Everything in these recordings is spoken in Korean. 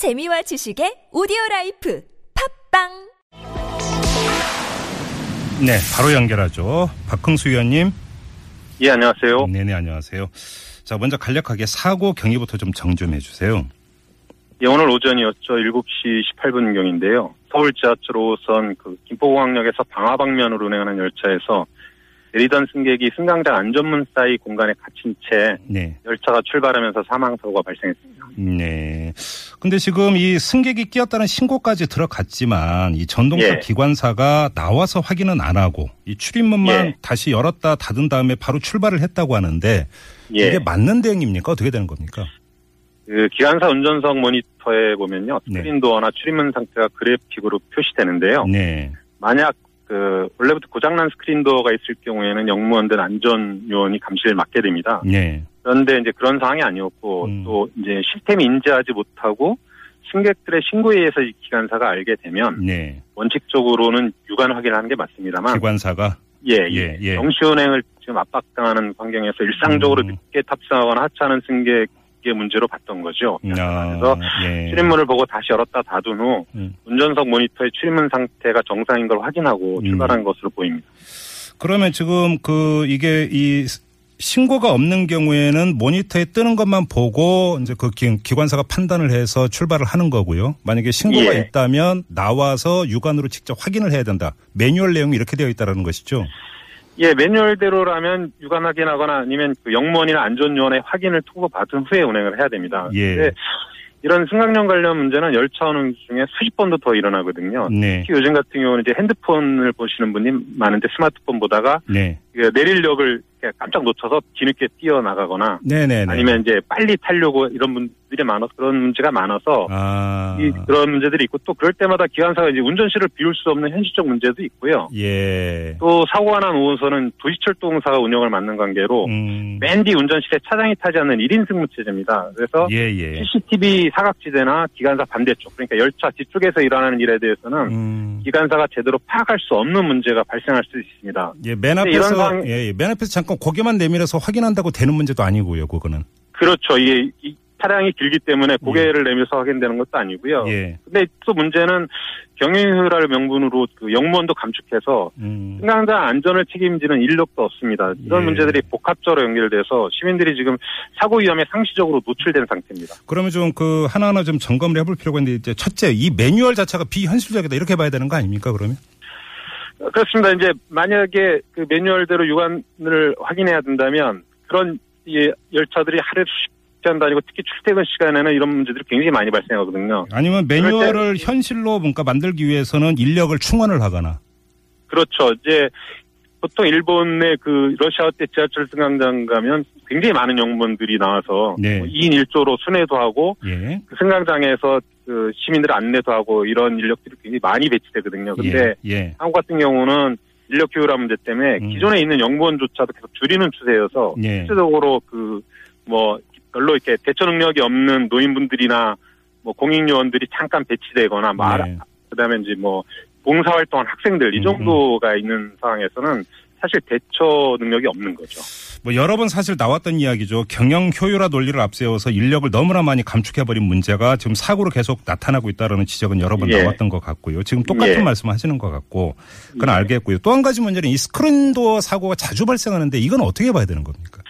재미와 지식의 오디오 라이프 팟빵 네, 바로 연결하죠. 박흥수 의원님. 예, 안녕하세요. 네네, 안녕하세요. 자, 먼저 간략하게 사고 경위부터 좀 정리 좀 해주세요. 예, 오늘 오전이었죠. 7시 18분경인데요. 서울 지하철 5호선 그 김포공항역에서 방화 방면으로 운행하는 열차에서 내리던 승객이 승강장 안전문 사이 공간에 갇힌 채 네. 열차가 출발하면서 사망 사고가 발생했습니다. 네. 근데 지금 이 승객이 끼었다는 신고까지 들어갔지만 이 전동차 예. 기관사가 나와서 확인은 안 하고 이 출입문만 예. 다시 열었다 닫은 다음에 바로 출발을 했다고 하는데 예. 이게 맞는 대응입니까? 어떻게 되는 겁니까? 그 기관사 운전석 모니터에 보면요. 네. 스크린 도어나 출입문 상태가 그래픽으로 표시되는데요. 네. 만약 그 원래부터 고장난 스크린 도어가 있을 경우에는 역무원 등 안전 요원이 감시를 맡게 됩니다. 네. 그런데 이제 그런 상황이 아니었고 음. 또 이제 시스템이 인지하지 못하고 승객들의 신고에 의해서 이 기관사가 알게 되면 네. 원칙적으로는 유관 확인하는 게 맞습니다만 기관사가 예, 예, 예, 예. 정시 운행을 지금 압박당하는 환경에서 일상적으로 음. 늦게 탑승하거나 하차하는 승객의 문제로 봤던 거죠. 아, 그래서 예. 출입문을 보고 다시 열었다 닫은 후 음. 운전석 모니터의 출입문 상태가 정상인 걸 확인하고 음. 출발한 것으로 보입니다. 그러면 지금 그 이게 이 신고가 없는 경우에는 모니터에 뜨는 것만 보고 이제 그 기- 기관사가 판단을 해서 출발을 하는 거고요. 만약에 신고가 예. 있다면 나와서 육안으로 직접 확인을 해야 된다. 매뉴얼 내용이 이렇게 되어 있다라는 것이죠. 예, 매뉴얼대로라면 유관 확인하거나 아니면 그 영무원이나 안전요원의 확인을 통보받은 후에 운행을 해야 됩니다. 예. 이런 승강령 관련 문제는 열차 운행 중에 수십 번도 더 일어나거든요. 네. 특히 요즘 같은 경우는 이제 핸드폰을 보시는 분이 많은데 스마트폰 보다가 네. 그 내릴력을 깜짝 놓쳐서 뒤늦게 뛰어나가거나 네네네. 아니면 이제 빨리 타려고 이런 분들이 많아서 그런 문제가 많아서 아. 이 그런 문제들이 있고 또 그럴 때마다 기관사가 이제 운전실을 비울 수 없는 현실적 문제도 있고요. 예. 또 사고가 난 5호선은 도시철도공사가 운영을 맡는 관계로 음. 맨뒤 운전실에 차장이 타지 않는 1인 승무체제입니다. 그래서 예, 예. CCTV 사각지대나 기관사 반대쪽 그러니까 열차 뒤쪽에서 일어나는 일에 대해서는 음. 기관사가 제대로 파악할 수 없는 문제가 발생할 수 있습니다. 예, 맨 앞에서 상황- 예, 예, 맨 앞에서 잠깐 고개만 내밀어서 확인한다고 되는 문제도 아니고요, 그거는. 그렇죠. 이게 이 차량이 길기 때문에 고개를 내밀어서 확인되는 것도 아니고요. 예. 근데 또 문제는 경영휴ral 명분으로 그 영무원도 감축해서 음. 승강장 안전을 책임지는 인력도 없습니다. 이런 예. 문제들이 복합적으로 연결돼서 시민들이 지금 사고 위험에 상시적으로 노출된 상태입니다. 그러면 좀 그 하나하나 좀 점검을 해볼 필요가 있는데 이제 첫째 이 매뉴얼 자체가 비현실적이다 이렇게 봐야 되는 거 아닙니까 그러면? 그렇습니다. 이제 만약에 그 매뉴얼대로 유관을 확인해야 된다면 그런 이 열차들이 하루에 수십 시간 다니고 특히 출퇴근 시간에는 이런 문제들이 굉장히 많이 발생하거든요. 아니면 매뉴얼을 현실로 뭔가 만들기 위해서는 인력을 충원을 하거나. 그렇죠. 이제 보통 일본의 그 러시아 때 지하철 승강장 가면 굉장히 많은 영문들이 나와서 네. 뭐 2인 1조로 순회도 하고 예. 그 승강장에서 그 시민들 안내도 하고 이런 인력들이 굉장히 많이 배치되거든요. 근데 예. 예. 한국 같은 경우는 인력 교육화 문제 때문에 음. 기존에 있는 연구원조차도 계속 줄이는 추세여서 예. 실질적으로 그 뭐 별로 이렇게 대처 능력이 없는 노인분들이나 뭐 공익요원들이 잠깐 배치되거나 뭐 알아- 네. 그다음에 이제 뭐 봉사활동한 학생들 이 음, 정도가 있는 상황에서는 사실 대처 능력이 없는 거죠. 뭐 여러 번 사실 나왔던 이야기죠. 경영 효율화 논리를 앞세워서 인력을 너무나 많이 감축해버린 문제가 지금 사고로 계속 나타나고 있다라는 지적은 여러 번 예. 나왔던 것 같고요. 지금 똑같은 예. 말씀하시는 것 같고 그건 예. 알겠고요. 또 한 가지 문제는 이 스크린도어 사고가 자주 발생하는데 이건 어떻게 봐야 되는 겁니까?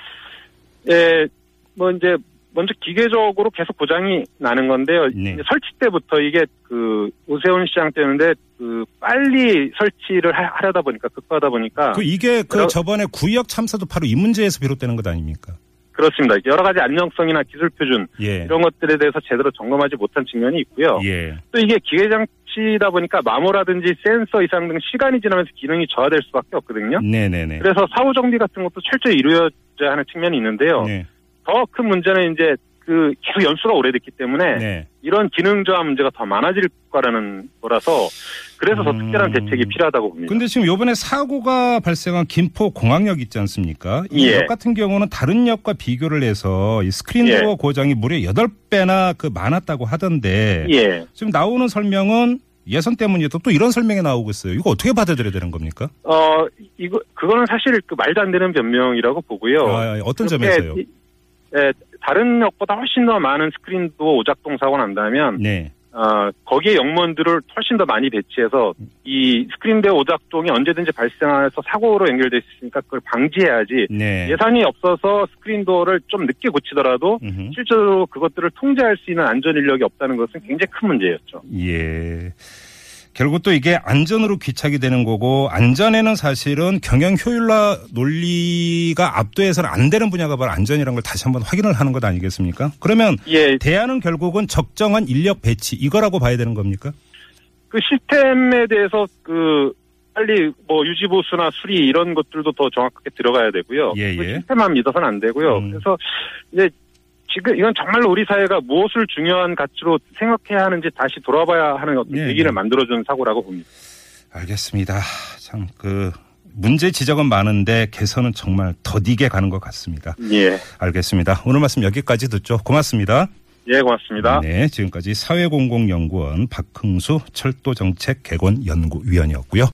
예, 뭐 이제 먼저 기계적으로 계속 고장이 나는 건데요. 네. 설치 때부터 이게 그 오세훈 시장 때문에 그 빨리 설치를 하- 하려다 보니까 급하다 보니까 그 이게 그 여러- 저번에 구역 참사도 바로 이 문제에서 비롯되는 것 아닙니까? 그렇습니다. 여러 가지 안정성이나 기술 표준 예. 이런 것들에 대해서 제대로 점검하지 못한 측면이 있고요. 예. 또 이게 기계 장치다 보니까 마모라든지 센서 이상 등 시간이 지나면서 기능이 저하될 수밖에 없거든요. 네네네. 그래서 사후 정비 같은 것도 철저히 이루어져야 하는 측면이 있는데요. 네. 더 큰 문제는 이제 그 계속 연수가 오래됐기 때문에 네. 이런 기능 저하 문제가 더 많아질 거라는 거라서 그래서 더 음. 특별한 대책이 필요하다고 봅니다. 근데 지금 요번에 사고가 발생한 김포 공항역 있지 않습니까? 이 예. 역 같은 경우는 다른 역과 비교를 해서 이 스크린도어 예. 고장이 무려 8배나 그 많았다고 하던데 예. 지금 나오는 설명은 예산 때문이었다 또 이런 설명이 나오고 있어요. 이거 어떻게 받아들여야 되는 겁니까? 어, 이거, 그거는 사실 그 말도 안 되는 변명이라고 보고요. 아, 어떤 그렇게 점에서요? 이- 예, 다른 역보다 훨씬 더 많은 스크린도어 오작동 사고가 난다면 네. 어, 거기에 역무원들을 훨씬 더 많이 배치해서 이 스크린도어 오작동이 언제든지 발생해서 사고로 연결될 수 있으니까 그걸 방지해야지 네. 예산이 없어서 스크린도어를 좀 늦게 고치더라도 음흠. 실제로 그것들을 통제할 수 있는 안전 인력이 없다는 것은 굉장히 큰 문제였죠. 예. 결국 또 이게 안전으로 귀착이 되는 거고 안전에는 사실은 경영 효율화 논리가 압도해서는 안 되는 분야가 바로 안전이라는 걸 다시 한번 확인을 하는 것 아니겠습니까? 그러면 예, 대안은 결국은 적정한 인력 배치 이거라고 봐야 되는 겁니까? 그 시스템에 대해서 그 빨리 뭐 유지보수나 수리 이런 것들도 더 정확하게 들어가야 되고요. 예, 그 예. 시스템만 믿어서는 안 되고요. 음. 그래서 이제 지금 이건 정말로 우리 사회가 무엇을 중요한 가치로 생각해야 하는지 다시 돌아봐야 하는 어떤 예, 계기를 예. 만들어주는 사고라고 봅니다. 알겠습니다. 참 그 문제 지적은 많은데 개선은 정말 더디게 가는 것 같습니다. 예, 알겠습니다. 오늘 말씀 여기까지 듣죠. 고맙습니다. 예, 고맙습니다. 네, 지금까지 사회공공연구원 박흥수 철도정책 개건연구위원이었고요.